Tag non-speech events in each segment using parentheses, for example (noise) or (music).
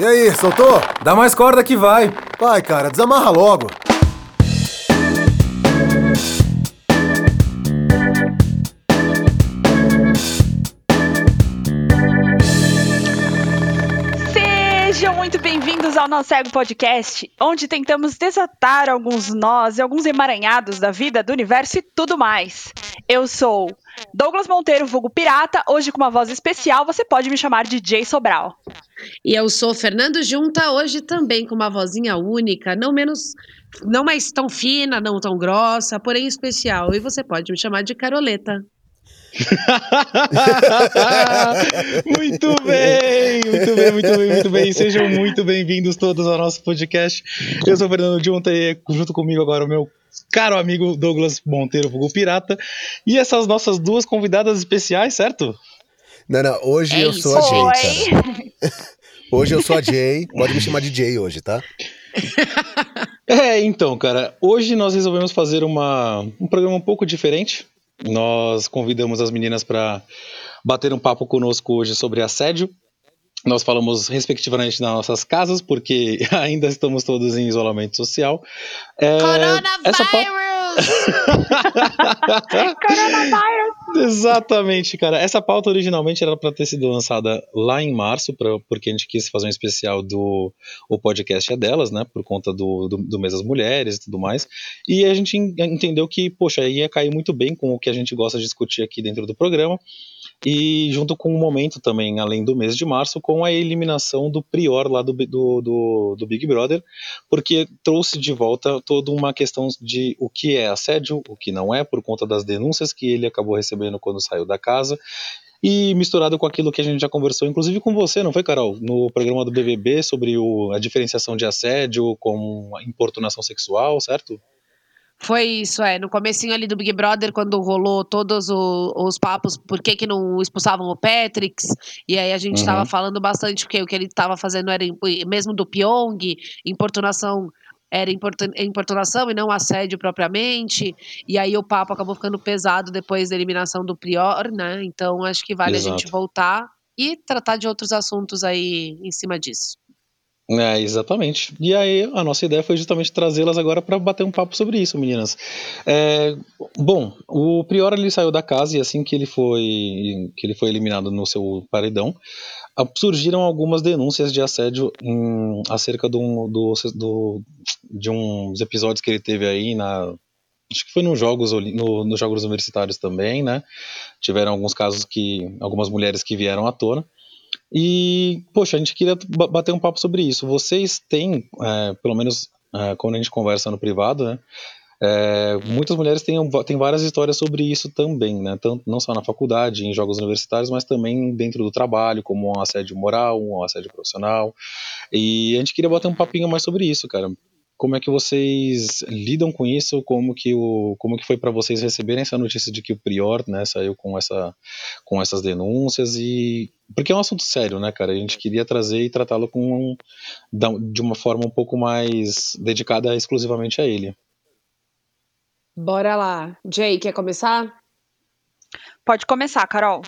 E aí, soltou? Dá mais corda que vai. Vai, cara, desamarra logo. Ao Não Cego Podcast, onde tentamos desatar alguns nós e alguns emaranhados da vida, do universo e tudo mais. Eu sou Douglas Monteiro, vulgo Pirata, hoje com uma voz especial, você pode me chamar de Jay Sobral. E eu sou Fernando Junta, hoje também com uma vozinha única, não menos, não mais tão fina, não tão grossa, porém especial. E você pode me chamar de Caroleta. (laughs) muito bem, muito bem, muito bem, muito bem. Sejam muito bem-vindos todos ao nosso podcast. Eu sou o Fernando Junta e junto comigo agora o meu caro amigo Douglas Monteiro, Fogo Pirata. E essas nossas duas convidadas especiais, certo? Não, não, hoje É eu sou a Jay. (laughs) Hoje eu sou a Jay, pode me chamar de Jay hoje, tá? (laughs) É, então, cara, hoje nós resolvemos fazer uma, um programa um pouco diferente. Nós convidamos as meninas para bater um papo conosco hoje sobre assédio. Nós falamos respectivamente nas nossas casas, porque (laughs) ainda estamos todos em isolamento social. É, essa Coronavirus! (laughs) Exatamente, cara. Essa pauta originalmente era para ter sido lançada lá em março, pra, porque a gente quis fazer um especial do o podcast é delas, né? Por conta do, do, do mês das mulheres e tudo mais. E a gente en- entendeu que, poxa, ia cair muito bem com o que a gente gosta de discutir aqui dentro do programa. E junto com o momento também, além do mês de março, com a eliminação do Prior lá do, do, do, do Big Brother, porque trouxe de volta toda uma questão de o que é assédio, o que não é, por conta das denúncias que ele acabou recebendo quando saiu da casa. E misturado com aquilo que a gente já conversou, inclusive com você, não foi, Carol? No programa do BBB sobre o, a diferenciação de assédio com importunação sexual, certo? Foi isso, é. No comecinho ali do Big Brother, quando rolou todos o- os papos, por que, que não expulsavam o Patrix, e aí a gente Uhum. tava falando bastante que o que ele tava fazendo era, mesmo do Pyong, importunação era importun- importunação e não assédio propriamente, e aí o papo acabou ficando pesado depois da eliminação do Prior, né? Então acho que vale a gente Exato. voltar e tratar de outros assuntos aí em cima disso. É, exatamente. E aí, a nossa ideia foi justamente trazê-las agora para bater um papo sobre isso, meninas. É, bom, o Prior ele saiu da casa e assim que ele foi que ele foi eliminado no seu paredão, surgiram algumas denúncias de assédio em- acerca do, do, do- de uns episódios que ele teve aí na acho que foi nos jogos no- nos jogos universitários também, né? Tiveram alguns casos que algumas mulheres que vieram à tona. E, poxa, a gente queria ba- bater um papo sobre isso. Vocês têm, é, pelo menos é, quando a gente conversa no privado, né? é, muitas mulheres têm, têm várias histórias sobre isso também, né? Tanto, não só na faculdade, em jogos universitários, mas também dentro do trabalho, como um assédio moral, um assédio profissional. E a gente queria bater um papinho mais sobre isso, cara. Como é que vocês lidam com isso? Como que, o, como que foi para vocês receberem essa notícia de que o Prior né, saiu com, essa, com essas denúncias? e Porque é um assunto sério, né, cara? A gente queria trazer e tratá-lo com de uma forma um pouco mais dedicada exclusivamente a ele. Bora lá. Jay, quer começar? Pode começar, Carol.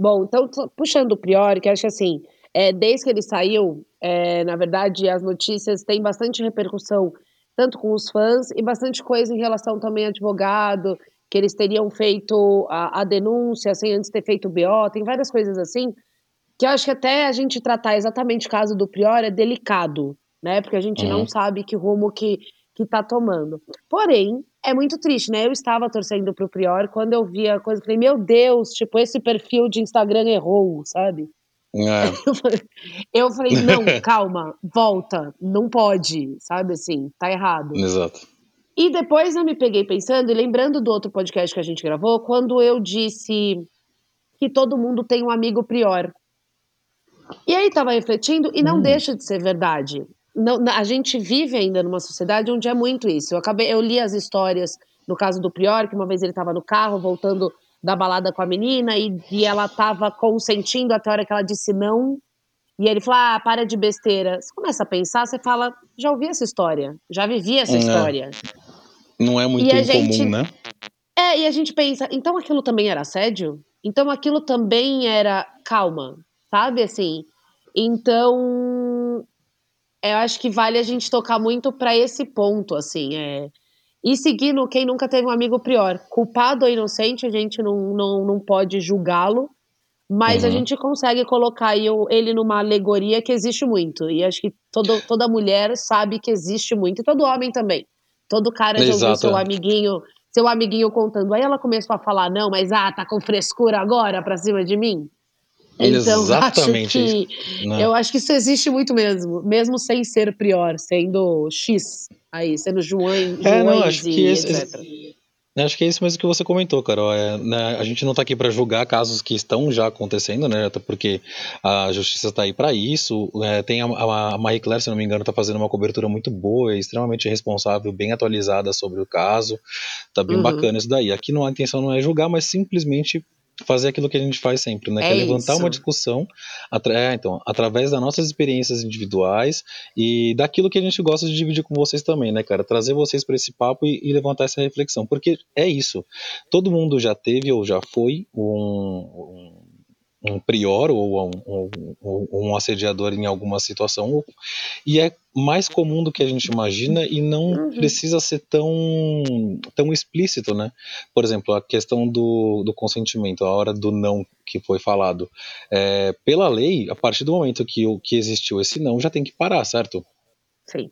Bom, então, puxando o Priori, que acho que assim, é, desde que ele saiu, é, na verdade, as notícias têm bastante repercussão, tanto com os fãs e bastante coisa em relação também a advogado, que eles teriam feito a, a denúncia sem antes ter feito o BO, tem várias coisas assim, que eu acho que até a gente tratar exatamente o caso do Priori é delicado, né? Porque a gente Uhum. não sabe que rumo que, que tá tomando. Porém, é muito triste, né? Eu estava torcendo pro Prior quando eu vi a coisa, eu falei, meu Deus, tipo, esse perfil de Instagram errou, sabe? É, Eu (laughs) falei, eu falei, não, (laughs) calma, volta, não pode, sabe assim, tá errado. exato. E depois eu me peguei pensando e lembrando do outro podcast que a gente gravou, quando eu disse que todo mundo tem um amigo prior. E aí tava refletindo e não Hum. deixa de ser verdade. Não, a gente vive ainda numa sociedade onde é muito isso. Eu acabei, eu li as histórias no caso do Prior, que uma vez ele estava no carro voltando da balada com a menina e, e ela estava consentindo até a hora que ela disse não. E ele falou: Ah, para de besteira. Você começa a pensar, você fala: Já ouvi essa história, já vivi essa É. história. Não é muito E incomum, gente- né? É, e a gente pensa, então aquilo também era assédio? Então aquilo também era calma, sabe assim? Então, eu acho que vale a gente tocar muito para esse ponto, assim, é... E seguindo quem nunca teve um amigo prior. Culpado ou inocente, a gente não, não, não pode julgá-lo, mas uhum. a gente consegue colocar ele numa alegoria que existe muito. E acho que todo, toda mulher sabe que existe muito, e todo homem também. Todo cara já ouviu seu amiguinho, seu amiguinho contando. Aí ela começou a falar, não, mas ah, tá com frescura agora pra cima de mim? Então, Exatamente. Acho que, eu acho que isso existe muito mesmo, mesmo sem ser prior, sendo X aí, sendo João, é, não, acho que esse, etc. Acho que é isso mesmo que você comentou, Carol. É, né, a gente não está aqui para julgar casos que estão já acontecendo, né? Até porque a justiça está aí para isso. É, tem a, a, Marie Claire, se não me engano, está fazendo uma cobertura muito boa, extremamente responsável, bem atualizada sobre o caso. Tá bem uhum. bacana isso daí. Aqui não, a intenção não é julgar, mas simplesmente fazer aquilo que a gente faz sempre, né? É que é levantar isso. uma discussão é, então, através das nossas experiências individuais e daquilo que a gente gosta de dividir com vocês também, né, cara? Trazer vocês para esse papo e, e, levantar essa reflexão, porque é isso. Todo mundo já teve ou já foi um, um um prior ou um, um, um, assediador em alguma situação e é mais comum do que a gente imagina e não uhum. precisa ser tão, tão explícito, né? Por exemplo, a questão do, do consentimento, a hora do não que foi falado. É, pela lei, a partir do momento que, o, que existiu esse não, já tem que parar, certo? Sim.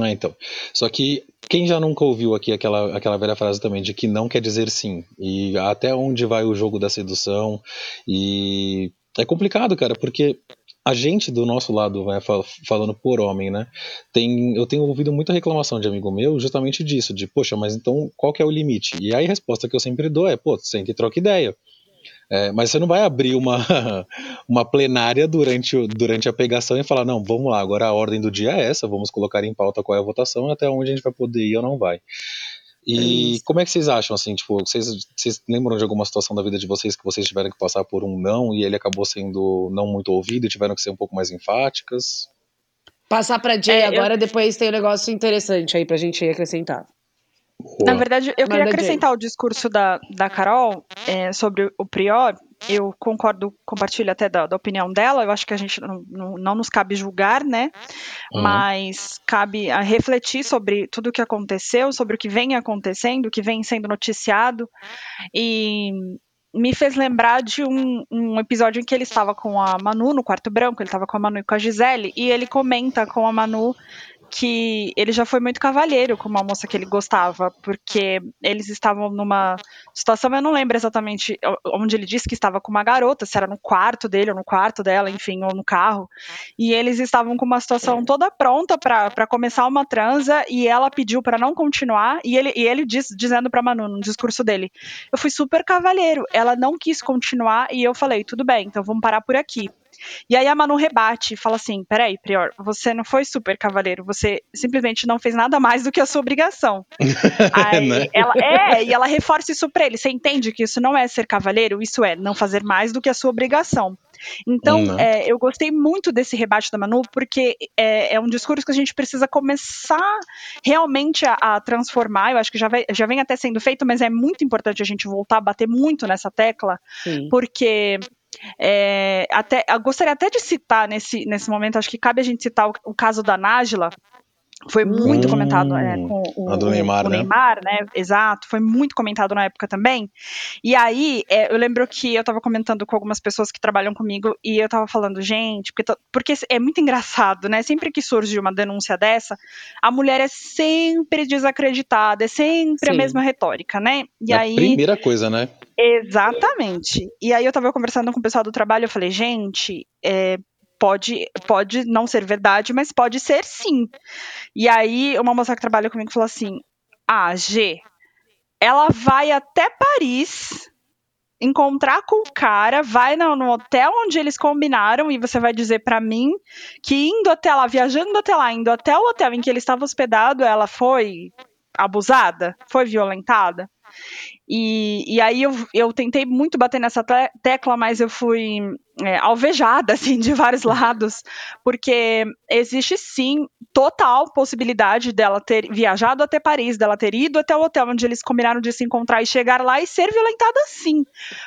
É, então. Só que quem já nunca ouviu aqui aquela, aquela velha frase também de que não quer dizer sim? E até onde vai o jogo da sedução? E é complicado, cara, porque a gente do nosso lado, vai falando por homem, né? Tem, eu tenho ouvido muita reclamação de amigo meu justamente disso, de poxa, mas então qual que é o limite? E aí a resposta que eu sempre dou é, pô, senta e troca ideia. É, mas você não vai abrir uma, (laughs) uma plenária durante, durante a pegação e falar, não, vamos lá, agora a ordem do dia é essa, vamos colocar em pauta qual é a votação e até onde a gente vai poder ir ou não vai. E é como é que vocês acham, assim, tipo, vocês, vocês lembram de alguma situação da vida de vocês que vocês tiveram que passar por um não e ele acabou sendo não muito ouvido e tiveram que ser um pouco mais enfáticas? Passar pra Jay é, agora, eu... depois tem um negócio interessante aí pra gente acrescentar. Na verdade, eu queria acrescentar o discurso da, da Carol é, sobre o Prior. Eu concordo, compartilho até da, da, opinião dela. Eu acho que a gente não, não, não nos cabe julgar, né? Uhum. Mas cabe a refletir sobre tudo o que aconteceu, sobre o que vem acontecendo, o que vem sendo noticiado. E me fez lembrar de um, um, episódio em que ele estava com a Manu no quarto branco, ele estava com a Manu e com a Gisele, e ele comenta com a Manu que ele já foi muito cavalheiro com uma moça que ele gostava, porque eles estavam numa situação, eu não lembro exatamente onde ele disse que estava com uma garota, se era no quarto dele ou no quarto dela, enfim, ou no carro, e eles estavam com uma situação toda pronta para começar uma transa e ela pediu para não continuar e ele, e ele diz, dizendo para Manu no discurso dele, eu fui super cavalheiro, ela não quis continuar e eu falei, tudo bem, então vamos parar por aqui. E aí a Manu rebate e fala assim: peraí, Prior, você não foi super cavaleiro, você simplesmente não fez nada mais do que a sua obrigação. (laughs) aí né? ela, é, e ela reforça isso pra ele. Você entende que isso não é ser cavaleiro, isso é não fazer mais do que a sua obrigação. Então, é, eu gostei muito desse rebate da Manu, porque é, é, um discurso que a gente precisa começar realmente a, a, transformar. Eu acho que já, vai, já vem até sendo feito, mas é muito importante a gente voltar a bater muito nessa tecla, Sim. porque é, até, gostaria até de citar nesse, nesse momento, acho que cabe a gente citar o, o caso da Nájila, foi muito hum, comentado é, com o, do Neymar, o, né? Neymar, né? Exato, foi muito comentado na época também. E aí, é, eu lembro que eu estava comentando com algumas pessoas que trabalham comigo e eu estava falando, gente, porque, porque é muito engraçado, né? Sempre que surge uma denúncia dessa, a mulher é sempre desacreditada, é sempre Sim. a mesma retórica, né? E é aí, a primeira coisa, né? Exatamente. E aí eu estava conversando com o pessoal do trabalho, eu falei, gente, é, pode, pode não ser verdade, mas pode ser sim. E aí, uma moça que trabalha comigo falou assim: Ah, G, ela vai até Paris encontrar com o cara, vai no, no, hotel onde eles combinaram e você vai dizer para mim que indo até lá, viajando até lá, indo até o hotel em que ele estava hospedado, ela foi abusada, foi violentada. E, e aí eu, eu tentei muito bater nessa te- tecla, mas eu fui é, alvejada, (laughs) assim, de vários lados, porque existe sim total possibilidade dela ter viajado até Paris, dela ter ido até o hotel onde eles combinaram de se encontrar e chegar lá e ser violentada sim.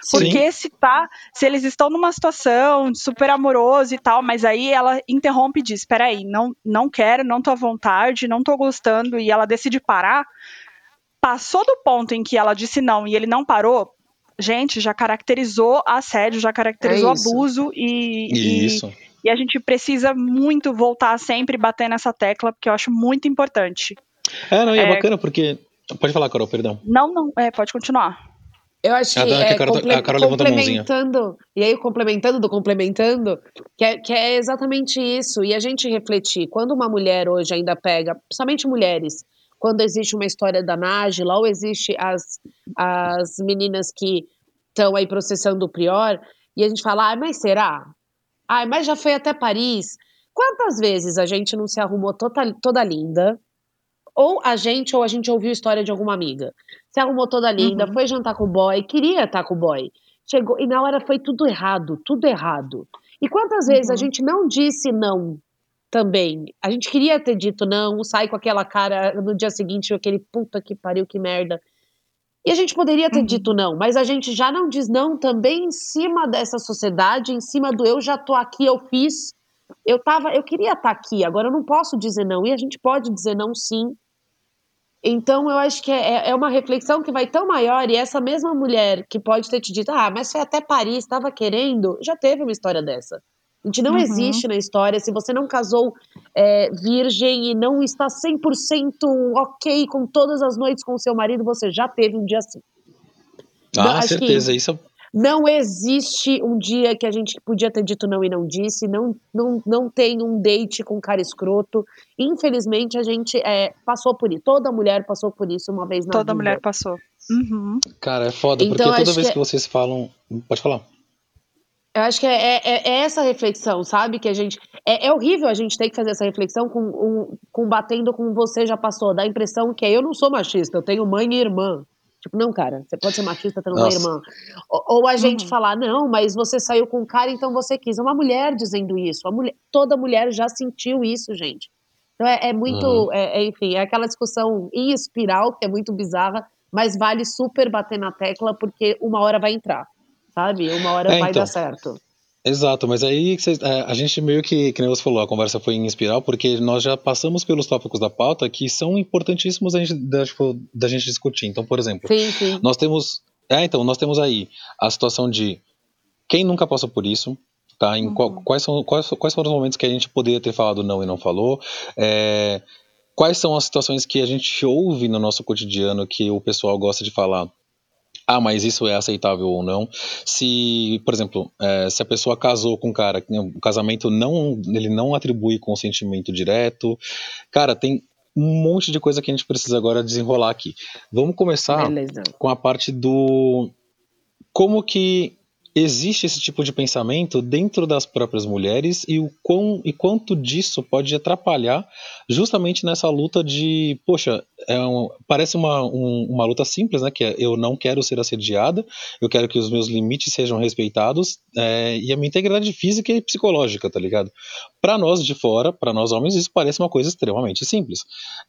Porque se tá, se eles estão numa situação super amorosa e tal, mas aí ela interrompe e diz: peraí, não, não quero, não tô à vontade, não tô gostando, e ela decide parar. Passou do ponto em que ela disse não e ele não parou, gente, já caracterizou assédio, já caracterizou É abuso e, e, Isso. e a gente precisa muito voltar sempre e bater nessa tecla, porque eu acho muito importante. É, não, e é, É. bacana porque. Pode falar, Carol, perdão. Não, não, é, pode continuar. Eu acho que, Ah, tá, que é, a Carol- comple- a Carol levantou a mãozinha. complementando, e aí complementando do complementando, que é, que é exatamente isso, e a gente refletir, quando uma mulher hoje ainda pega, principalmente mulheres, quando existe uma história da Nájila, ou existe as, as meninas que estão aí processando o Prior, e a gente fala, ah, mas será? Ah, mas já foi até Paris. Quantas vezes a gente não se arrumou toda, toda linda, ou a gente, ou a gente ouviu história de alguma amiga. Se arrumou toda linda, Uhum. foi jantar com o boy, queria estar com o boy. Chegou, e na hora foi tudo errado, tudo errado. E quantas vezes a Uhum. gente não disse não também? A gente queria ter dito não, sai com aquela cara no dia seguinte, aquele puta que pariu, que merda. E a gente poderia ter Uhum. dito não, mas a gente já não diz não também em cima dessa sociedade, em cima do eu já tô aqui, eu fiz. Eu tava, eu queria estar aqui, agora eu não posso dizer não. E a gente pode dizer não sim. Então eu acho que é, é uma reflexão que vai tão maior, e essa mesma mulher que pode ter te dito, ah, mas foi até Paris, estava querendo, já teve uma história dessa. A gente não Uhum. existe na história. Se você não casou é, virgem e não está 100% ok com todas as noites com o seu marido, você já teve um dia assim. Não, Ah, acho que- certeza. Isso é Não existe um dia que a gente podia ter dito não e não disse. Não, não, não tem um date com cara escroto. Infelizmente, a gente é, passou por isso. Toda mulher passou por isso uma vez na Toda vida. mulher passou. Uhum. Cara, é foda, Então, porque toda vez que- que vocês falam. Pode falar. Eu acho que é, é- é essa reflexão, sabe? Que a gente. É, é horrível a gente ter que fazer essa reflexão com, um, com batendo com você já passou. Dá a impressão que eu não sou machista, eu tenho mãe e irmã. Tipo, não, cara, você pode ser machista tendo mãe e Nossa. irmã. Ou, ou a gente Uhum. falar, não, mas você saiu com um cara, então você quis. É uma mulher dizendo isso. A mulher, toda mulher já sentiu isso, gente. Então é, é muito. Uhum. é- é, enfim, é aquela discussão em espiral, que é muito bizarra, mas vale super bater na tecla, porque uma hora vai entrar. Sabe? Uma hora É, vai então. dar certo. Exato, mas aí é, a gente meio que, que nem você falou, a conversa foi em espiral, porque nós já passamos pelos tópicos da pauta que são importantíssimos da gente, da, tipo, da gente discutir. Então, por exemplo, Sim, sim. nós temos. É, então, nós temos aí a situação de quem nunca passou por isso, tá? Em qual- Uhum. quais, são, quais, quais foram os momentos que a gente poderia ter falado não e não falou? É, quais são as situações que a gente ouve no nosso cotidiano que o pessoal gosta de falar? Ah, mas isso é aceitável ou não? Se, por exemplo, é, se a pessoa casou com um cara, que o casamento não, ele não atribui consentimento direto, cara, tem um monte de coisa que a gente precisa agora desenrolar aqui. Vamos começar Beleza. com a parte do como que existe esse tipo de pensamento dentro das próprias mulheres e o quão e quanto disso pode atrapalhar justamente nessa luta de poxa é um- parece uma, um- uma luta simples né que é eu não quero ser assediada eu quero que os meus limites sejam respeitados é, e a minha integridade física e psicológica tá ligado para nós de fora para nós homens isso parece uma coisa extremamente simples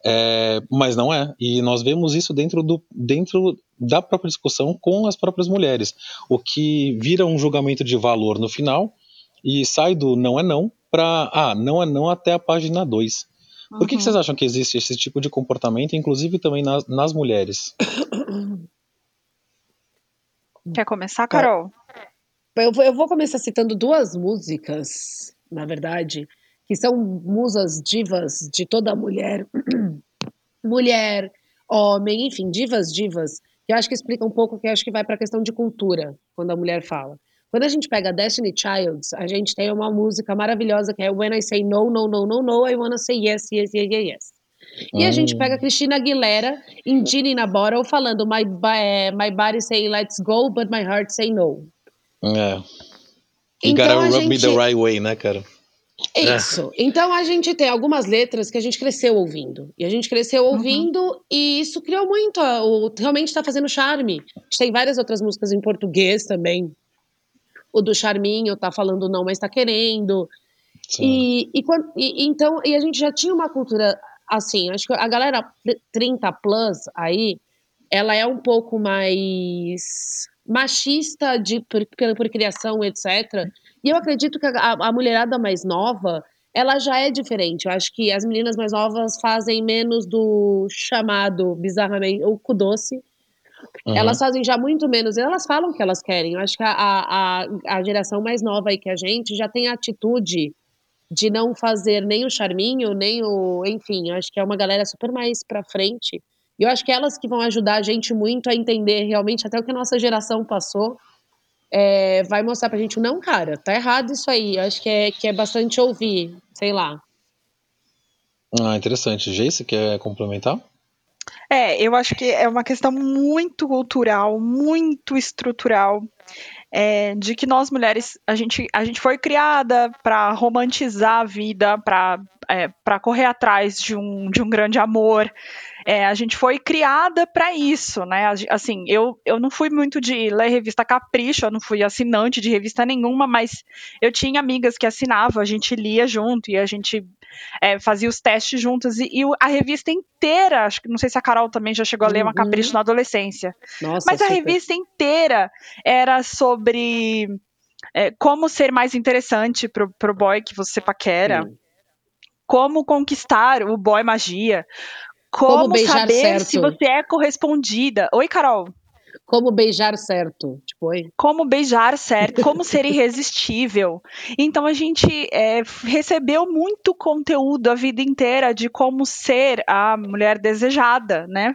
é, mas não é. E nós vemos isso dentro, do, dentro da própria discussão com as próprias mulheres. O que vira um julgamento de valor no final e sai do não é não para ah, não é não até a página 2. Por que, que Uhum. vocês acham que existe esse tipo de comportamento, inclusive também nas, nas mulheres? (coughs) Quer começar, Carol? Eu vou, eu vou começar citando duas músicas, na verdade, que são musas divas de toda mulher, (coughs) mulher, homem, enfim, divas, divas, que eu acho que explica um pouco, que eu acho que vai para a questão de cultura, quando a mulher fala. Quando a gente pega Destiny Childs, a gente tem uma música maravilhosa que é When I Say No, No, No, No, No, I Wanna Say Yes, Yes, Yes, Yes, Yes. E a gente Hum. pega a Cristina Aguilera em Genie na Bottle falando my, ba- my body say let's go, but my heart say no. É. You Então gotta rub me the gente- right way, né, cara? Isso. Então a gente tem algumas letras que a gente cresceu ouvindo. E a gente cresceu ouvindo e isso criou muito. a- O, realmente tá fazendo charme. A gente tem várias outras músicas em português também. O do Charminho tá falando não, mas tá querendo. E, e, e- então, e a gente já tinha uma cultura assim, acho que a galera 30 plus aí, ela é um pouco mais machista de, por, por, por criação, etc. E eu acredito que a, a mulherada mais nova, ela já é diferente. Eu acho que as meninas mais novas fazem menos do chamado, bizarramente, o cu doce. Uhum. Elas fazem já muito menos. Elas falam o que elas querem. Eu acho que a, a, a, geração mais nova aí que a gente já tem a atitude de não fazer nem o charminho, nem o. Enfim, eu acho que é uma galera super mais pra frente. E eu acho que elas que vão ajudar a gente muito a entender realmente até o que a nossa geração passou. É, vai mostrar pra gente, não, cara, tá errado isso aí. Eu acho que é, que é bastante ouvir, sei lá. Ah, interessante. Jace, quer complementar? É, eu acho que é uma questão muito cultural, muito estrutural, é, de que nós mulheres, a gente, a gente foi criada para romantizar a vida, para é, para correr atrás de um, de um grande amor. É, a gente foi criada para isso, né? Assim, eu, eu não fui muito de ler revista Capricho, eu não fui assinante de revista nenhuma, mas eu tinha amigas que assinavam, a gente lia junto e a gente é, fazia os testes juntos. E, e, a revista inteira, acho que não sei se a Carol também já chegou a ler uma Capricho na adolescência. Nossa, mas a revista inteira era sobre é, como ser mais interessante pro, pro boy que você paquera. Sim. Como conquistar o boy magia. Como, como saber certo. se você é correspondida. Oi, Carol. Como beijar certo. Tipo, oi. Como beijar certo, como ser irresistível. (laughs) Então a gente é, recebeu muito conteúdo a vida inteira de como ser a mulher desejada, né?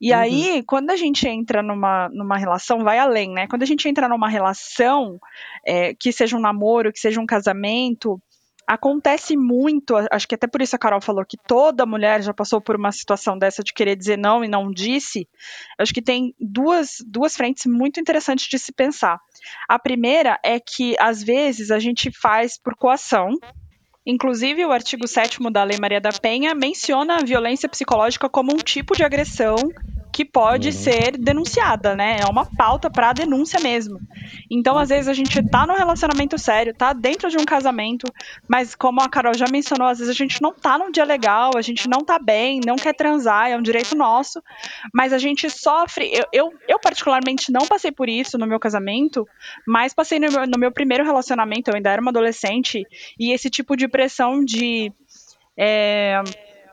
E uhum. aí, quando a gente entra numa, numa relação, vai além, né? Quando a gente entra numa relação, é, que seja um namoro, que seja um casamento, acontece muito, acho que até por isso a Carol falou que toda mulher já passou por uma situação dessa de querer dizer não e não disse. Acho que tem duas, duas frentes muito interessantes de se pensar. A primeira é que, às vezes, a gente faz por coação. Inclusive, o artigo 7 da Lei Maria da Penha menciona a violência psicológica como um tipo de agressão que pode uhum. ser denunciada, né? É uma pauta para denúncia mesmo. Então, às vezes a gente tá num relacionamento sério, tá dentro de um casamento, mas como a Carol já mencionou, às vezes a gente não tá num dia legal, a gente não tá bem, não quer transar, é um direito nosso, mas a gente sofre. Eu, eu, eu particularmente não passei por isso no meu casamento, mas passei no meu, no meu primeiro relacionamento, eu ainda era uma adolescente, e esse tipo de pressão de. É,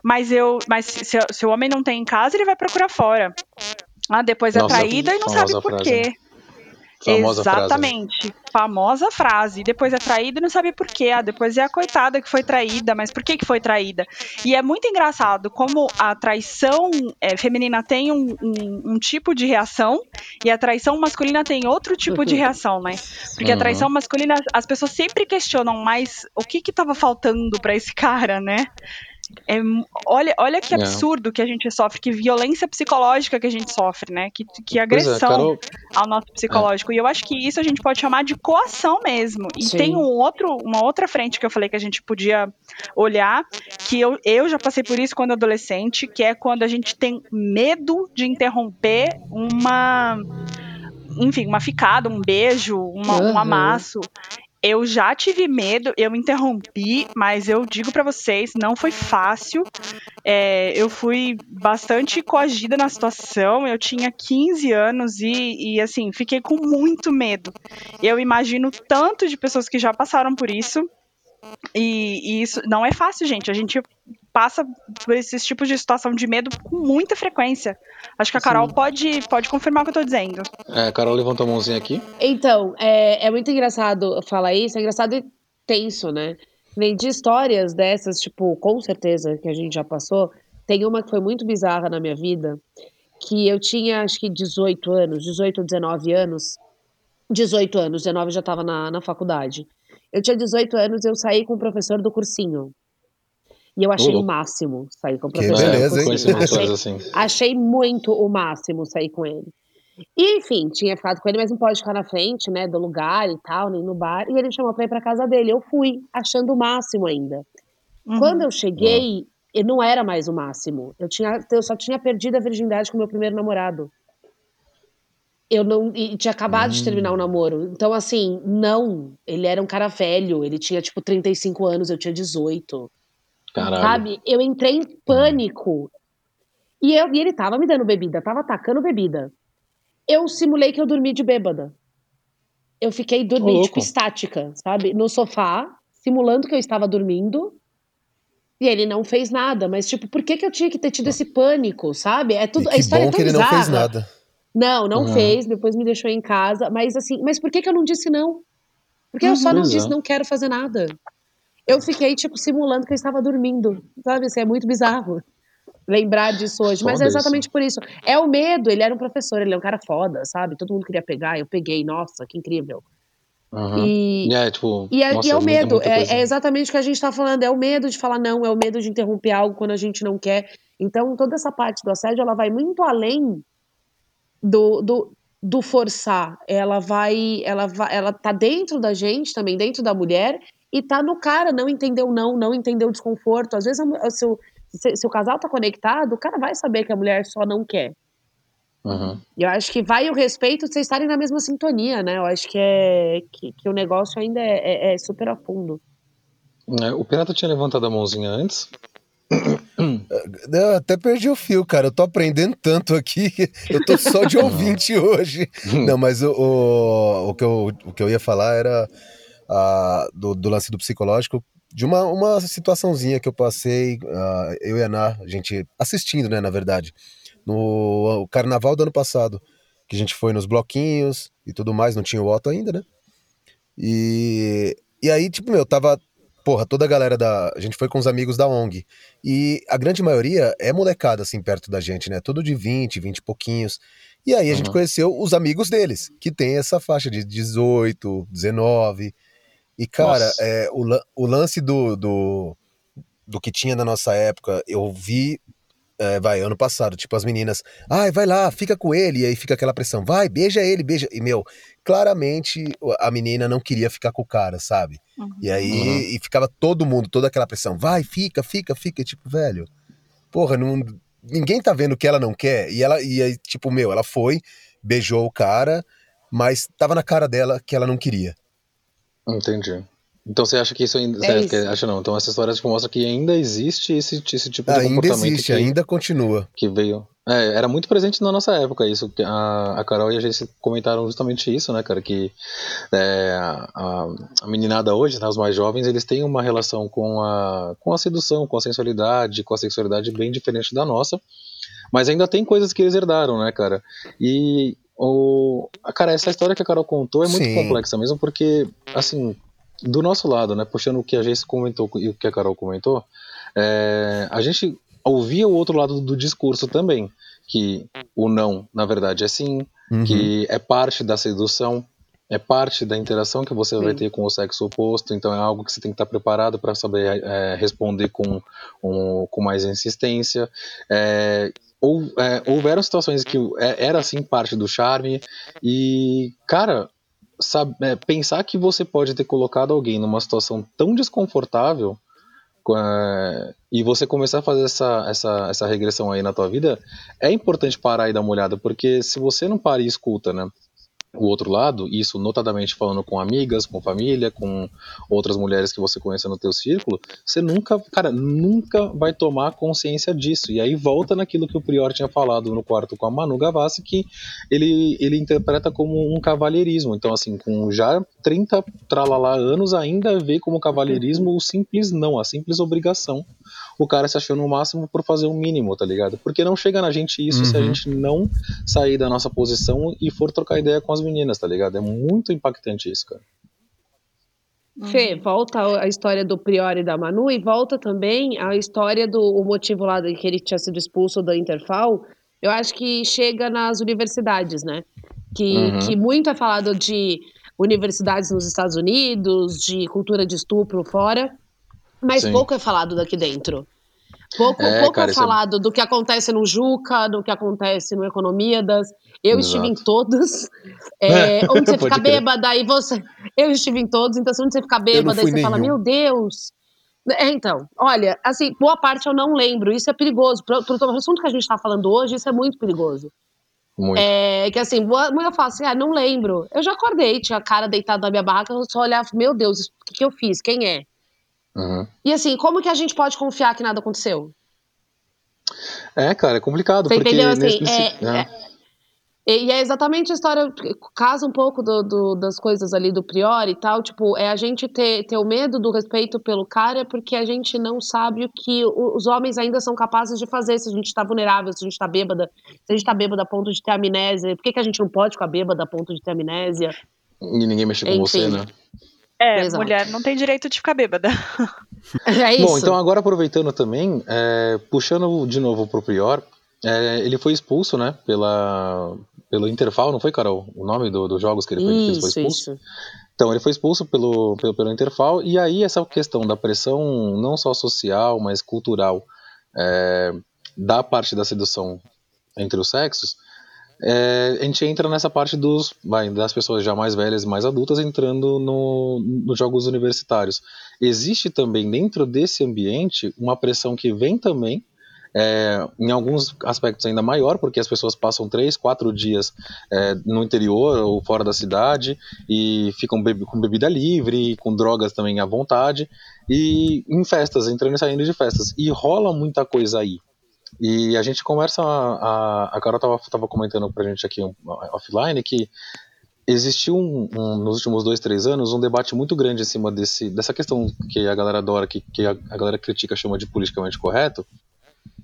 mas eu, mas se, se, o homem não tem em casa, ele vai procurar fora. Ah, depois é Nossa, traída e não sabe por frase. quê. Famosa Exatamente. Frase. Famosa frase. Depois é traída e não sabe por quê. Ah, depois é a coitada que foi traída, mas por que, que foi traída? E é muito engraçado como a traição é, feminina tem um, um, um, tipo de reação e a traição masculina tem outro tipo de reação, né? Porque uhum. a traição masculina, as pessoas sempre questionam, mas o que que tava faltando para esse cara, né? É, olha, olha que absurdo é. que a gente sofre, que violência psicológica que a gente sofre, né? Que, que agressão é, Carol... ao nosso psicológico. É. E eu acho que isso a gente pode chamar de coação mesmo. E Sim. tem um outro, uma outra frente que eu falei que a gente podia olhar, que eu, eu já passei por isso quando adolescente, que é quando a gente tem medo de interromper uma. Enfim, uma ficada, um beijo, uma, uhum. um amasso. Eu já tive medo, eu interrompi, mas eu digo para vocês, não foi fácil. É, eu fui bastante coagida na situação. Eu tinha 15 anos e, e, assim, fiquei com muito medo. Eu imagino tanto de pessoas que já passaram por isso. E, e isso não é fácil, gente. A gente passa por esses tipos de situação de medo com muita frequência. Acho que a Carol pode, pode confirmar o que eu tô dizendo. É, a Carol levantou a mãozinha aqui. Então, é, é muito engraçado falar isso, é engraçado e tenso, né? Nem de histórias dessas, tipo, com certeza que a gente já passou. Tem uma que foi muito bizarra na minha vida, que eu tinha acho que 18 anos, 18 ou 19 anos. 18 anos, 19 já estava na, na faculdade. Eu tinha 18 anos, eu saí com o professor do cursinho. E eu achei Uhum. o máximo sair com o Que professor. beleza, do hein? Achei, assim. achei muito o máximo sair com ele. E, enfim, tinha ficado com ele, mas não pode ficar na frente, né, do lugar e tal, nem no bar. E ele me chamou pra ir pra casa dele. Eu fui, achando o máximo ainda. Uhum. Quando eu cheguei, e não era mais o máximo. Eu, tinha, eu só tinha perdido a virgindade com meu primeiro namorado. Eu não. E tinha acabado de terminar o namoro. Então, assim, não. Ele era um cara velho. Ele tinha, tipo, 35 anos, eu tinha 18. Caralho. Sabe? Eu entrei em pânico. E, eu, e ele tava me dando bebida, tava atacando bebida. Eu simulei que eu dormi de bêbada. Eu fiquei dormindo, tipo, estática, sabe? No sofá, simulando que eu estava dormindo. E ele não fez nada, mas, tipo, por que, que eu tinha que ter tido esse pânico, sabe? É tudo. E a que história bom é que ele não fez bizarra. nada. Não, não Uhum. fez, depois me deixou em casa. Mas assim, mas por que, que eu não disse não? Porque eu só não Pois é. disse não quero fazer nada. Eu fiquei, tipo, simulando que eu estava dormindo. Sabe? Assim, é muito bizarro lembrar disso hoje. Mas é Foda exatamente por isso. É o medo, ele era um professor, ele é um cara foda, sabe? Todo mundo queria pegar, eu peguei, nossa, que incrível. Uhum. E, é, tipo. e é, nossa, e é o medo, é, é exatamente o que a gente tá falando, é o medo de falar não, é o medo de interromper algo quando a gente não quer. Então, toda essa parte do assédio, ela vai muito além do, do, do forçar. Ela vai, ela vai, ela tá dentro da gente também, dentro da mulher, e tá no cara, não entender o não, não entender o desconforto. Às vezes, a se o, se, se o casal tá conectado, o cara vai saber que a mulher só não quer. Uhum. E eu acho que vai o respeito de vocês estarem na mesma sintonia, né? Eu acho que é que, que o negócio ainda é, é- é super a fundo. É, o Pirata tinha levantado a mãozinha antes. (coughs) Eu até perdi o fio, cara. Eu tô aprendendo tanto aqui. (laughs) Eu tô só de (laughs) ouvinte hoje. (laughs) Não, mas o, o, o que, eu, o que eu ia falar era ah, do, do lance do psicológico, de uma, uma situaçãozinha que eu passei, ah, eu e a Ana, a gente assistindo, né, na verdade, no carnaval do ano passado, que a gente foi nos bloquinhos e tudo mais, não tinha o Otto ainda, né? E, e aí, tipo, meu, tava. Porra, toda a galera da. A gente foi com os amigos da ONG. E a grande maioria é molecada, assim, perto da gente, né? Tudo de 20, 20 e pouquinhos. E aí a gente Uhum. conheceu os amigos deles, que tem essa faixa de 18, 19. E, cara, é, o, o lance do, do, do que tinha na nossa época, eu vi. é, vai, ano passado, tipo, as meninas, ai, vai lá, fica com ele, e aí fica aquela pressão, vai, beija ele, beija. E, meu, claramente a menina não queria ficar com o cara, sabe? Uhum. E aí Uhum. e ficava todo mundo, toda aquela pressão, vai, fica, fica, fica, e tipo, velho, porra, não, ninguém tá vendo que ela não quer. E ela, e aí, tipo, meu, ela foi, beijou o cara, mas tava na cara dela que ela não queria. Entendi. Então você acha que isso ainda. É isso. acha não? Então essa história tipo, mostra que ainda existe esse, esse tipo de Ainda comportamento existe, que, ainda continua. que veio. É, era muito presente na nossa época isso. A, a Carol e a gente comentaram justamente isso, né, cara? Que é, a, a meninada hoje, né, os mais jovens, eles têm uma relação com a, com a sedução, com a sensualidade, com a sexualidade bem diferente da nossa. Mas ainda tem coisas que eles herdaram, né, cara? E o, a- cara, essa história que a Carol contou é muito Sim. complexa mesmo, porque, assim, do nosso lado, né, puxando o que a gente comentou e o que a Carol comentou, é, a gente ouvia o outro lado do discurso também, que o não, na verdade, é sim, Uhum. que é parte da sedução, é parte da interação que você vai Sim. ter com o sexo oposto, então é algo que você tem que estar preparado para saber é, responder com, um- com mais insistência. É, ou, é, houveram situações que é, era assim parte do charme, e, cara, sabe, é, pensar que você pode ter colocado alguém numa situação tão desconfortável é, e você começar a fazer essa, essa, essa regressão aí na tua vida, é importante parar e dar uma olhada, porque se você não para e escuta, né? O outro lado, isso notadamente falando com amigas, com família, com outras mulheres que você conhece no teu círculo, você nunca, cara, nunca vai tomar consciência disso. E aí volta naquilo que o Prior tinha falado no quarto com a Manu Gavassi, que ele, ele interpreta como um cavalheirismo. Então, assim, com já 30 tralalá anos, ainda vê como cavalheirismo o simples não, a simples obrigação. O cara se achou no máximo por fazer o mínimo, tá ligado? Porque não chega na gente isso se a Uhum. gente não sair da nossa posição e for trocar ideia com as meninas, tá ligado? É muito impactante isso, cara. Fê, volta a história do Priori e da Manu e volta também a história do o motivo lá de que ele tinha sido expulso da Interfal. Eu acho que chega nas universidades, né? Que, Uhum. que muito é falado de universidades nos Estados Unidos, de cultura de estupro fora, mas Sim. pouco é falado daqui dentro. Pouco, é, pouco cara, é falado é... do que acontece no Juca, do que acontece no Economia das. Eu Exato. estive em todos. (laughs) É, onde você fica bêbada e você. (laughs) Eu estive em todos, então onde você fica bêbada e você nenhum. fala, meu Deus. É, então, olha, assim, boa parte eu não lembro. Isso é perigoso. Pro, pro assunto que a gente está falando hoje, isso é muito perigoso. Muito. É que assim, mulher fala assim, ah, não lembro. Eu já acordei, tinha a cara deitada na minha barraca, eu só olhava, meu Deus, o que, que eu fiz? Quem é? Uhum. E assim, como que a gente pode confiar que nada aconteceu? É, cara, é complicado. Você porque entendeu? Assim, nesse, é, é, e é exatamente a história, casa um pouco do, do, das coisas ali do Priori e tal, tipo, é a gente ter, ter o medo do respeito pelo cara porque a gente não sabe o que os homens ainda são capazes de fazer se a gente tá vulnerável, se a gente tá bêbada, se a gente tá bêbada a ponto de ter amnésia, por que, que a gente não pode ficar bêbada a ponto de ter amnésia? E ninguém mexe com Enfim. você, né? É, Exato. mulher não tem direito de ficar bêbada. (laughs) É isso. Bom, então agora aproveitando também, é, puxando de novo pro Prior, é, ele foi expulso, né, pela, pelo Interfal, não foi, Carol? O nome do, dos jogos que ele foi, isso, foi expulso? Isso. Então, ele foi expulso pelo, pelo, pelo Interfal, e aí essa questão da pressão, não só social, mas cultural, é, da parte da sedução entre os sexos, é, a gente entra nessa parte dos, vai, das pessoas já mais velhas e mais adultas entrando no, nos jogos universitários. Existe também dentro desse ambiente uma pressão que vem também é, em alguns aspectos ainda maior, porque as pessoas passam três, quatro dias é, no interior ou fora da cidade e ficam be com bebida livre, com drogas também à vontade, e em festas, entrando e saindo de festas. E rola muita coisa aí. E a gente conversa, a, a Carol estava tava comentando pra gente aqui um, offline que existiu um, um, nos últimos dois, três anos um debate muito grande em cima desse, dessa questão que a galera adora, que, que a, a galera critica, chama de politicamente correto,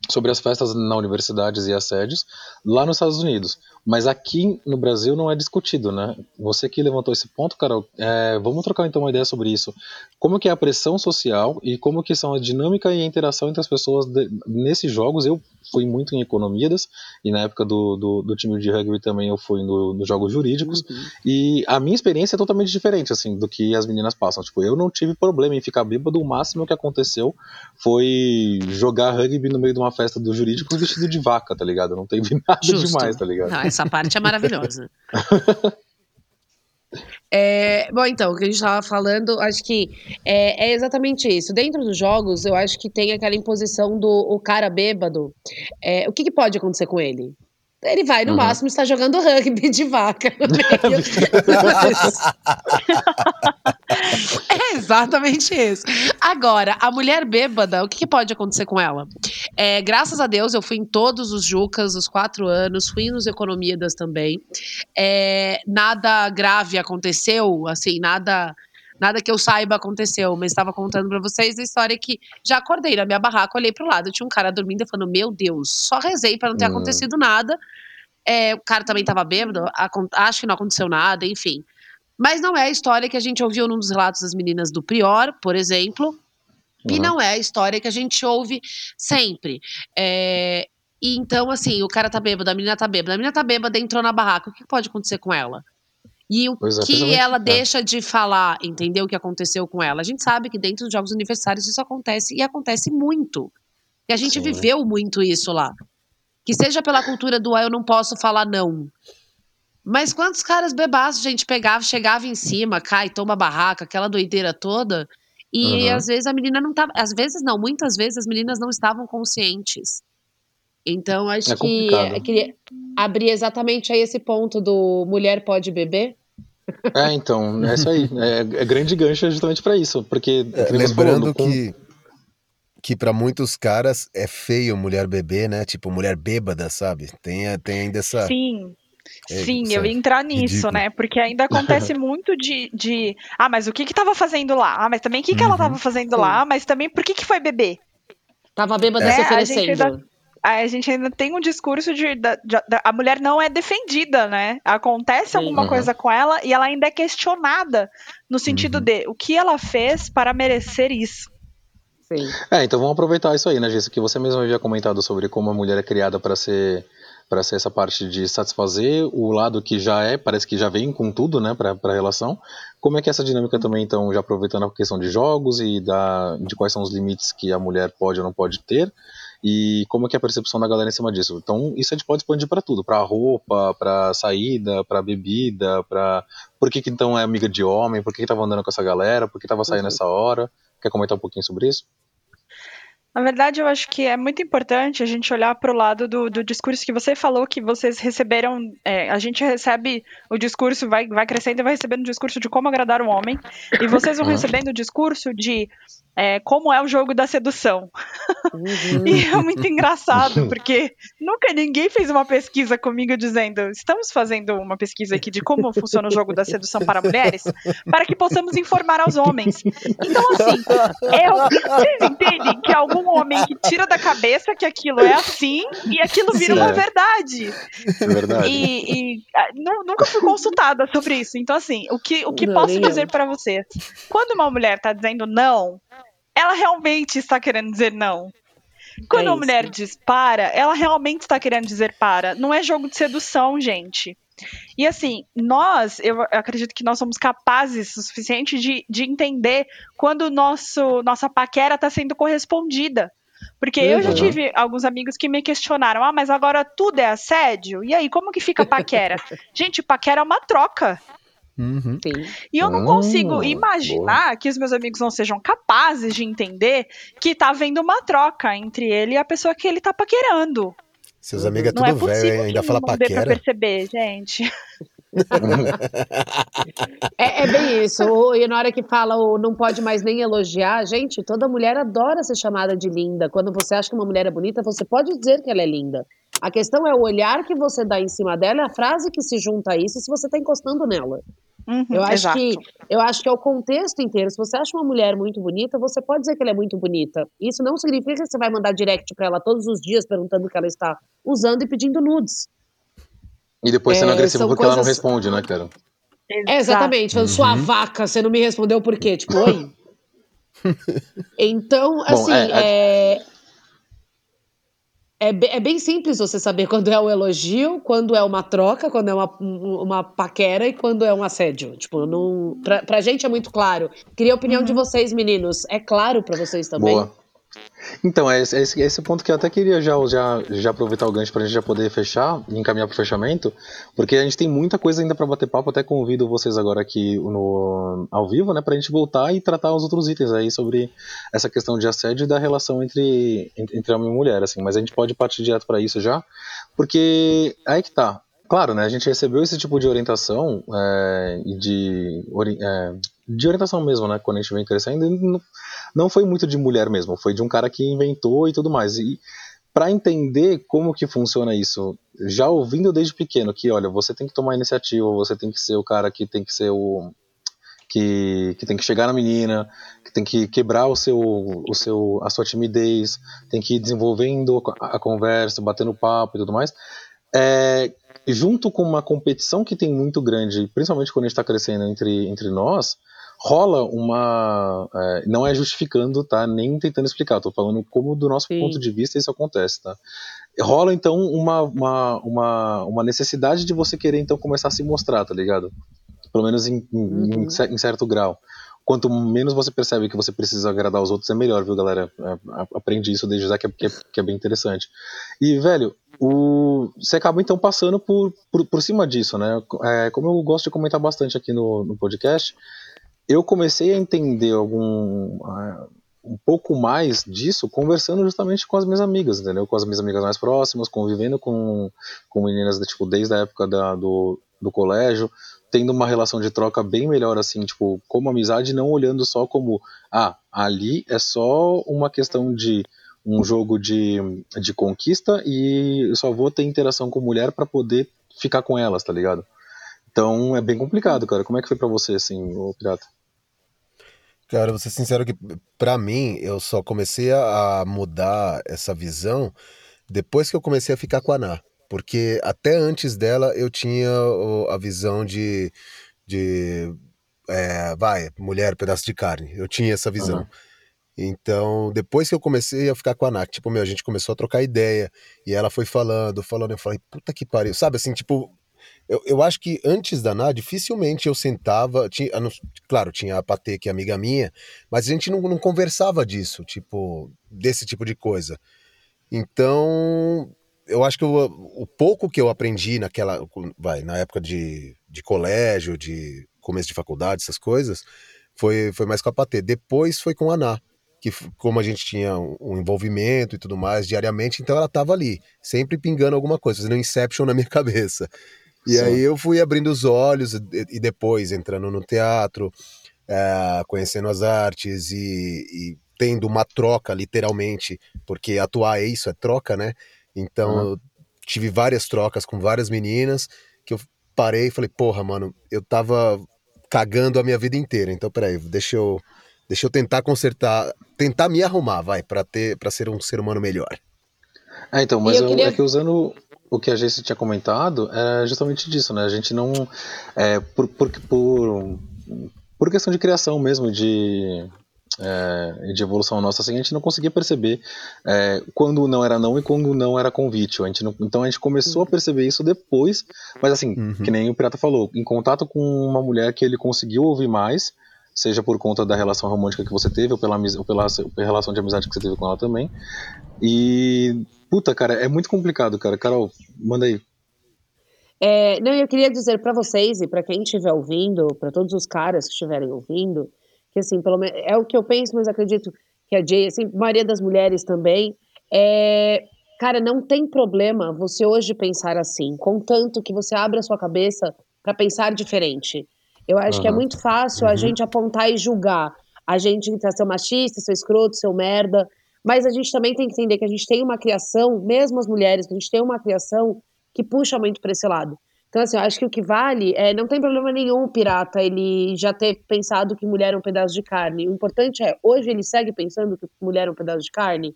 sobre as festas na universidades e assédios lá nos Estados Unidos. Mas aqui no Brasil não é discutido, né? Você que levantou esse ponto, Carol, é, vamos trocar então uma ideia sobre isso. Como que é a pressão social e como que são a dinâmica e a interação entre as pessoas de, nesses jogos. Eu fui muito em economias e na época do, do, do time de rugby também eu fui no, nos jogos jurídicos uhum. e a minha experiência é totalmente diferente assim do que as meninas passam. Tipo, eu não tive problema em ficar bêbado. O máximo que aconteceu foi jogar rugby no meio de uma festa do jurídico vestido de vaca, tá ligado? Não teve (laughs) nada Justo. demais, tá ligado? Não, essa parte é maravilhosa. (laughs) É, bom, então, o que a gente estava falando, acho que é, é, exatamente isso. Dentro dos jogos, eu acho que tem aquela imposição do o cara bêbado. É, o que, que, pode acontecer com ele? Ele vai, no uhum. máximo, estar jogando rugby de vaca (laughs) no meio. (laughs) é exatamente isso. Agora, a mulher bêbada, o que, que pode acontecer com ela? É, graças a Deus, eu fui em todos os Jucas, os quatro anos, fui nos Economidas também. É, nada grave aconteceu, assim, nada nada que eu saiba aconteceu, mas estava contando para vocês a história que já acordei na minha barraca, olhei pro lado, tinha um cara dormindo e falando: Meu Deus, só rezei para não ter hum. acontecido nada. É, o cara também estava bêbado, acho que não aconteceu nada, enfim. Mas não é a história que a gente ouviu num dos relatos das meninas do Prior, por exemplo, uhum. e não é a história que a gente ouve sempre. É, e então, assim, o cara tá bêbado, a menina tá bêbada, a menina tá bêbada, entrou na barraca, o que pode acontecer com ela? E o é, que ela é. deixa de falar, entendeu o que aconteceu com ela? A gente sabe que dentro dos jogos universitários isso acontece e acontece muito. E a gente Sim. viveu muito isso lá. Que seja pela cultura do ah, eu não posso falar não. Mas quantos caras bebaços a gente pegava, chegava em cima, cai, toma barraca, aquela doideira toda. E uhum. às vezes a menina não tava. Às vezes não, muitas vezes as meninas não estavam conscientes. Então acho é que eu queria abrir exatamente aí esse ponto do mulher pode beber. É, então, é isso aí. É, é grande gancho justamente para isso. Porque, é, lembrando falou, que. Com que para muitos caras é feio mulher bebê, né? Tipo, mulher bêbada, sabe? Tem, tem ainda essa. Sim. É, Sim, eu ia entrar nisso, ridículo. né? Porque ainda acontece (laughs) muito de, de. Ah, mas o que que tava fazendo lá? Ah, mas também o que, que uhum. ela tava fazendo Sim. lá? Mas também por que que foi beber? Tava bêbada é. se oferecendo. A gente, ainda, a gente ainda tem um discurso de, de, de, de, a mulher não é defendida, né? Acontece alguma uhum. coisa com ela e ela ainda é questionada no sentido uhum. de o que ela fez para merecer isso. Sim. É, então vamos aproveitar isso aí, né, Jéssica? Que você mesmo havia comentado sobre como a mulher é criada para ser para ser essa parte de satisfazer o lado que já é, parece que já vem com tudo, né, para a relação. Como é que é essa dinâmica também, então, já aproveitando a questão de jogos e da, de quais são os limites que a mulher pode ou não pode ter, e como é que é a percepção da galera em cima disso. Então, isso a gente pode expandir para tudo, para roupa, para saída, para bebida, para por que, que então é amiga de homem, por que, que tava andando com essa galera, por que tava saindo nessa hora. Quer comentar um pouquinho sobre isso? Na verdade, eu acho que é muito importante a gente olhar para o lado do, do, discurso que você falou que vocês receberam. É, a gente recebe o discurso, vai, vai crescendo e vai recebendo o discurso de como agradar um homem, e vocês vão recebendo o discurso de é, como é o jogo da sedução. Uhum. (laughs) e é muito engraçado, porque nunca ninguém fez uma pesquisa comigo dizendo: estamos fazendo uma pesquisa aqui de como funciona o jogo da sedução para mulheres, para que possamos informar aos homens. Então, assim, é, vocês entendem que algum homem que tira da cabeça que aquilo é assim e aquilo vira Sim, uma é. verdade. É verdade. E, e nunca fui consultada sobre isso. Então, assim, o que, o que não, posso dizer para vocês? Quando uma mulher está dizendo não, ela realmente está querendo dizer não. Quando é uma mulher diz para, ela realmente está querendo dizer para. Não é jogo de sedução, gente. E assim, nós, eu acredito que nós somos capazes o suficiente de, de entender quando nosso, nossa paquera está sendo correspondida. Porque uhum. eu já uhum. tive alguns amigos que me questionaram: ah, mas agora tudo é assédio? E aí, como que fica paquera? (laughs) Gente, paquera é uma troca. Uhum. E eu não consigo ah, imaginar boa. que os meus amigos não sejam capazes de entender que tá havendo uma troca entre ele e a pessoa que ele tá paquerando. Seus amigos é tudo é velho, ainda fala não paquera. Dê pra perceber, gente. (laughs) é, é, bem isso. E na hora que fala o não pode mais nem elogiar, gente, toda mulher adora ser chamada de linda. Quando você acha que uma mulher é bonita, você pode dizer que ela é linda. A questão é o olhar que você dá em cima dela, é a frase que se junta a isso, se você está encostando nela. Uhum, eu, acho que, eu acho que é o contexto inteiro. Se você acha uma mulher muito bonita, você pode dizer que ela é muito bonita. Isso não significa que você vai mandar direct para ela todos os dias perguntando o que ela está usando e pedindo nudes. E depois sendo é, agressivo porque coisas... ela não responde, né, cara? É, exatamente. Falando, uhum. sua vaca, você não me respondeu por quê? Tipo, oi? (laughs) então, assim, Bom, é, é... é é, bem simples você saber quando é um elogio, quando é uma troca, quando é uma, uma paquera e quando é um assédio. Tipo, não, pra, pra gente é muito claro. Queria a opinião uhum. de vocês, meninos. É claro para vocês também? Boa. Então, é esse, é esse ponto que eu até queria já, já, já aproveitar o gancho para a gente já poder fechar e encaminhar para o fechamento, porque a gente tem muita coisa ainda para bater papo, até convido vocês agora aqui no, ao vivo, né, para a gente voltar e tratar os outros itens aí sobre essa questão de assédio e da relação entre, entre homem e mulher, assim, mas a gente pode partir direto para isso já, porque aí que tá, claro, né, a gente recebeu esse tipo de orientação é, de, é, de orientação mesmo, né, quando a gente vem crescendo, e não foi muito de mulher mesmo, foi de um cara que inventou e tudo mais. E para entender como que funciona isso, já ouvindo desde pequeno que, olha, você tem que tomar iniciativa, você tem que ser o cara que tem que ser o que, que tem que chegar na menina, que tem que quebrar o seu, o seu, a sua timidez, tem que ir desenvolvendo a conversa, batendo papo e tudo mais. É, junto com uma competição que tem muito grande, principalmente quando a gente está crescendo entre, entre nós, rola uma. É, não é justificando, tá? Nem tentando explicar, tô falando como do nosso Sim. ponto de vista isso acontece, tá? Rola então uma, uma, uma, uma, necessidade de você querer então começar a se mostrar, tá ligado? Pelo menos em, uhum. em, em certo grau. Quanto menos você percebe que você precisa agradar os outros, é melhor, viu, galera? É, aprende isso desde já, que é, que é, que é bem interessante. E, velho, o, você acaba então passando por, por, por cima disso, né? É, como eu gosto de comentar bastante aqui no, no podcast, eu comecei a entender algum uh, um pouco mais disso conversando justamente com as minhas amigas, entendeu? Com as minhas amigas mais próximas, convivendo com, com meninas tipo desde a época da, do, do colégio, tendo uma relação de troca bem melhor assim, tipo, como amizade, não olhando só como ah, ali é só uma questão de um jogo de, de conquista e eu só vou ter interação com mulher para poder ficar com elas, tá ligado? Então é bem complicado, cara. Como é que foi para você, assim, o Pirata? Cara, vou ser sincero que para mim eu só comecei a mudar essa visão depois que eu comecei a ficar com a Ana. Porque até antes dela eu tinha a visão de. de é, vai, mulher, pedaço de carne. Eu tinha essa visão. Uhum. Então, depois que eu comecei a ficar com a Nath, tipo, meu, a gente começou a trocar ideia, e ela foi falando, falando, eu falei, puta que pariu, sabe, assim, tipo, eu, eu acho que antes da Nath, dificilmente eu sentava, tinha, claro, tinha a Patê, que é amiga minha, mas a gente não, não conversava disso, tipo, desse tipo de coisa. Então, eu acho que eu, o pouco que eu aprendi naquela, vai, na época de, de colégio, de começo de faculdade, essas coisas, foi, foi mais com a Patê. Depois foi com a Ana, que como a gente tinha um envolvimento e tudo mais diariamente, então ela estava ali, sempre pingando alguma coisa, fazendo um inception (laughs) na minha cabeça. E Sim. aí eu fui abrindo os olhos e, e depois entrando no teatro, é, conhecendo as artes e, e, tendo uma troca, literalmente, porque atuar é isso, é troca, né? Então uhum. tive várias trocas com várias meninas que eu parei e falei, porra, mano, eu tava cagando a minha vida inteira. Então, peraí, deixa eu, deixa eu tentar consertar, tentar me arrumar, vai, para ter, para ser um ser humano melhor. É, então, mas eu, queria... é que usando o que a gente tinha comentado, é justamente disso, né? A gente não, é, por, por, por, por questão de criação mesmo, de é, de evolução nossa, assim, a gente não conseguia perceber é, quando não era não e quando não era convite. A gente não, então a gente começou a perceber isso depois, mas assim, uhum. que nem o Pirata falou, em contato com uma mulher que ele conseguiu ouvir mais, seja por conta da relação romântica que você teve, ou pela, ou pela, pela relação de amizade que você teve com ela também. E, puta, cara, é muito complicado, cara. Carol, manda aí. É, não, eu queria dizer para vocês e para quem estiver ouvindo, para todos os caras que estiverem ouvindo, que assim, pelo menos é o que eu penso, mas acredito que a Jay, assim, a maioria das mulheres também, é, cara, não tem problema você hoje pensar assim, contanto que você abra a sua cabeça para pensar diferente. Eu acho uhum. que é muito fácil uhum. a gente apontar e julgar. A gente tá ser machista, ser escroto, ser merda, mas a gente também tem que entender que a gente tem uma criação, mesmo as mulheres, a gente tem uma criação que puxa muito para esse lado. Então, assim, eu acho que o que vale é não tem problema nenhum o pirata ele já ter pensado que mulher é um pedaço de carne. O importante é, hoje ele segue pensando que mulher é um pedaço de carne.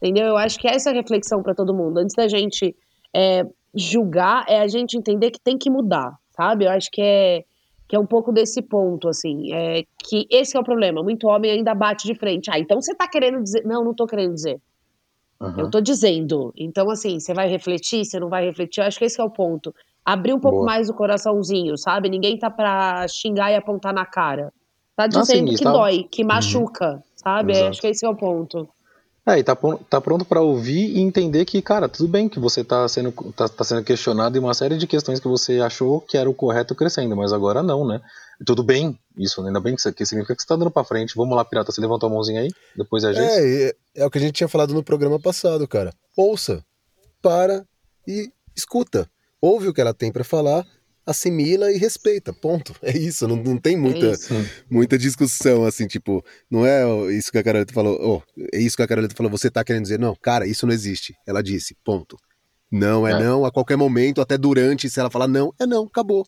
Entendeu? Eu acho que essa é a reflexão para todo mundo. Antes da gente é, julgar, é a gente entender que tem que mudar, sabe? Eu acho que é, que é um pouco desse ponto, assim. É, que esse é o problema. Muito homem ainda bate de frente. Ah, então você tá querendo dizer. Não, não tô querendo dizer. Uhum. Eu tô dizendo. Então, assim, você vai refletir, você não vai refletir. Eu acho que esse é o ponto abrir um pouco Boa. mais o coraçãozinho, sabe? Ninguém tá pra xingar e apontar na cara. Tá dizendo que tá... dói, que uhum. machuca, uhum. sabe? É, acho que esse é o ponto. É, e tá, tá pronto para ouvir e entender que, cara, tudo bem que você tá sendo, tá, tá sendo questionado em uma série de questões que você achou que era o correto crescendo, mas agora não, né? Tudo bem, isso, ainda bem que isso aqui significa que você tá dando pra frente. Vamos lá, pirata, você levantou a mãozinha aí? Depois é a gente. É, é o que a gente tinha falado no programa passado, cara. Ouça, para e escuta ouve o que ela tem para falar, assimila e respeita, ponto. É isso, não, não tem muita, é muita discussão, assim, tipo, não é isso que a Carolita falou, oh, é isso que a Carolita falou, você tá querendo dizer, não, cara, isso não existe. Ela disse, ponto. Não é, é. não, a qualquer momento, até durante, se ela falar não, é não, acabou.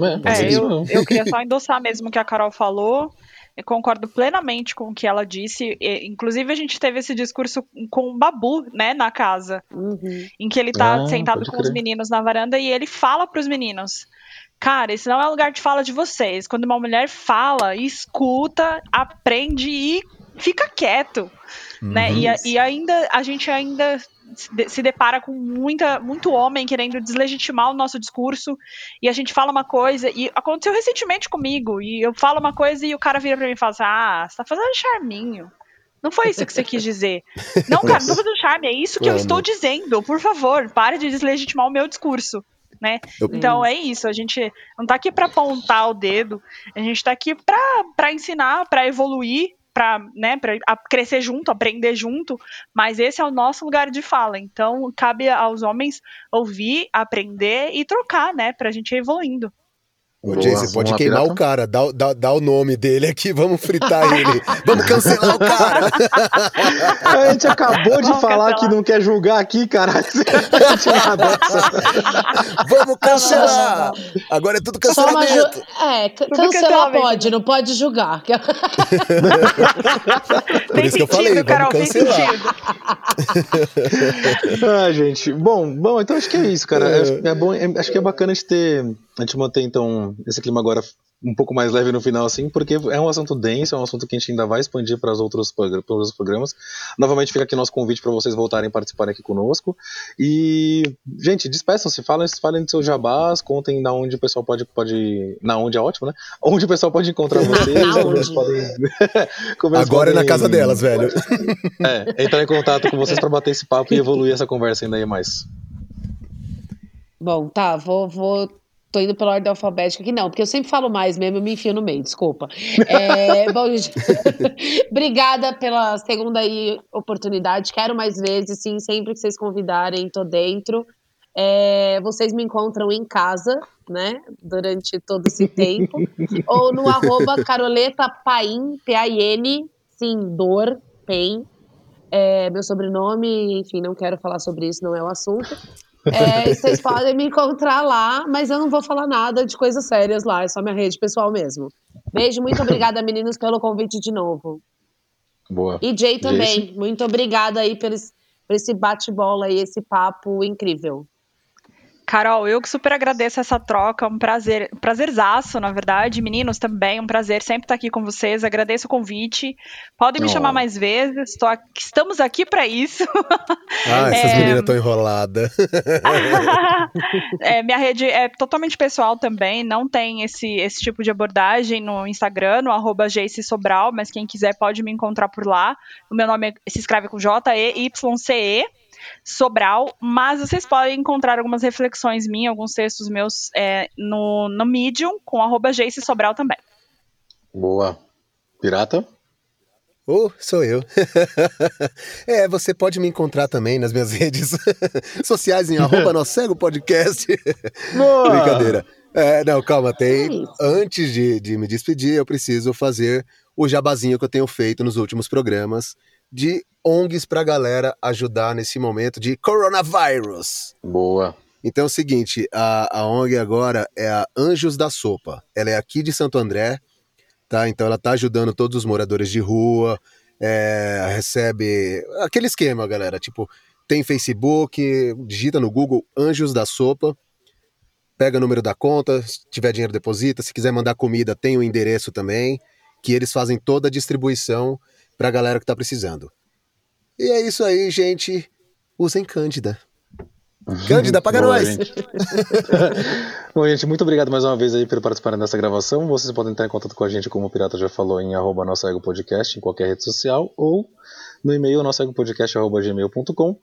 É, é eu, eu queria só endossar mesmo o que a Carol falou. Eu concordo plenamente com o que ela disse. E, inclusive, a gente teve esse discurso com o Babu, né, na casa. Uhum. Em que ele tá ah, sentado com crer. os meninos na varanda e ele fala pros meninos. Cara, esse não é o lugar de fala de vocês. Quando uma mulher fala, escuta, aprende e fica quieto. Uhum. Né? E, e ainda a gente ainda se depara com muita, muito homem querendo deslegitimar o nosso discurso e a gente fala uma coisa e aconteceu recentemente comigo e eu falo uma coisa e o cara vira para mim e fala assim, ah, você tá fazendo charminho. Não foi isso que você quis dizer. (laughs) Não, cara, não tô fazendo charme, é isso que eu estou dizendo. Por favor, pare de deslegitimar o meu discurso. Né? Eu... Então é isso, a gente não tá aqui para apontar o dedo, a gente tá aqui para ensinar, para evoluir para né, crescer junto, aprender junto, mas esse é o nosso lugar de fala. Então, cabe aos homens ouvir, aprender e trocar, né, para a gente ir evoluindo. Ô, Jay, você pode queimar pirata? o cara, dá, dá, dá o nome dele aqui, (laughs) vamos fritar ele. vamos cancelar o cara. (laughs) A gente acabou de vamos falar cancelar. que não quer julgar aqui, cara. (laughs) vamos cancelar. Agora é tudo cancelamento. É, tudo cancelar pode, não pode julgar. Por isso que eu falei, Carol, vamos cancelar. ah, gente, bom, bom, então acho que é isso, cara. É. É bom, é, acho que é bacana a gente ter, a gente manter então esse clima agora um pouco mais leve no final, assim, porque é um assunto denso, é um assunto que a gente ainda vai expandir para os outros, outros programas. Novamente fica aqui nosso convite para vocês voltarem a participarem aqui conosco. E, gente, despeçam-se, falem, falem de seus jabás, contem na onde o pessoal pode, pode. Na onde é ótimo, né? Onde o pessoal pode encontrar (laughs) vocês. eles podem, (laughs) Agora podem, é na casa delas, velho. É, entrar em contato com vocês para bater esse papo e evoluir essa conversa ainda mais. Bom, tá, vou, vou Tô indo pela ordem alfabética aqui, não, porque eu sempre falo mais mesmo, eu me enfio no meio, desculpa. É, (laughs) bom, gente, (laughs) obrigada pela segunda aí, oportunidade. Quero mais vezes, sim, sempre que vocês convidarem, tô dentro. É, vocês me encontram em casa, né, durante todo esse (laughs) tempo, ou no arroba Caroleta Paim, P-A-I-N, sim, dor, pain, é, meu sobrenome, enfim, não quero falar sobre isso, não é o assunto. É, (laughs) vocês podem me encontrar lá, mas eu não vou falar nada de coisas sérias lá, é só minha rede pessoal mesmo. Beijo, muito obrigada, meninos, pelo convite de novo. Boa. E Jay também, muito obrigada aí por esse, por esse bate-bola e esse papo incrível. Carol, eu que super agradeço essa troca, um prazer, prazerzaço, na verdade. Meninos, também um prazer sempre estar aqui com vocês. Agradeço o convite. Podem me oh. chamar mais vezes. Aqui, estamos aqui para isso. Ah, (laughs) essas é... meninas estão enroladas. (laughs) é, minha rede é totalmente pessoal também. Não tem esse, esse tipo de abordagem no Instagram, no arroba Sobral, mas quem quiser pode me encontrar por lá. O meu nome é, se escreve com J-E-Y-C-E. Sobral, mas vocês podem encontrar algumas reflexões minhas, alguns textos meus é, no, no Medium, com arroba Jace Sobral também. Boa. Pirata? Oh, sou eu. (laughs) é, você pode me encontrar também nas minhas (laughs) redes sociais em arroba (laughs) no cego podcast. Boa. Brincadeira. É, não, calma, tem. Antes de, de me despedir, eu preciso fazer o jabazinho que eu tenho feito nos últimos programas de ONGs para a galera ajudar nesse momento de coronavírus. Boa. Então é o seguinte, a, a ONG agora é a Anjos da Sopa. Ela é aqui de Santo André, tá? Então ela está ajudando todos os moradores de rua, é, recebe aquele esquema, galera. Tipo, tem Facebook, digita no Google Anjos da Sopa, pega o número da conta, se tiver dinheiro deposita, se quiser mandar comida tem o endereço também, que eles fazem toda a distribuição para a galera que está precisando. E é isso aí, gente. Usem Cândida. (laughs) Cândida, paga Boa, nós! Gente. (laughs) Bom, gente, muito obrigado mais uma vez aí por participarem dessa gravação. Vocês podem entrar em contato com a gente, como o Pirata já falou, em arroba Ego Podcast, em qualquer rede social, ou no e-mail nossoegopodcast.gmail.com.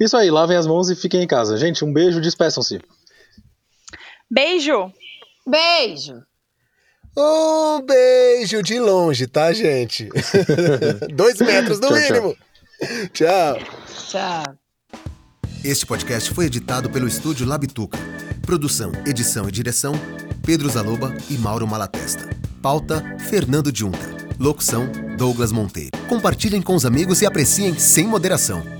Isso aí, lavem as mãos e fiquem em casa. Gente, um beijo, despeçam-se. Beijo! Beijo! Um beijo de longe, tá, gente? (laughs) Dois metros no tchau, mínimo. Tchau. Tchau. Este podcast foi editado pelo estúdio Labituca. Produção, edição e direção: Pedro Zaloba e Mauro Malatesta. Pauta: Fernando Junta. Locução: Douglas Monteiro. Compartilhem com os amigos e apreciem sem moderação.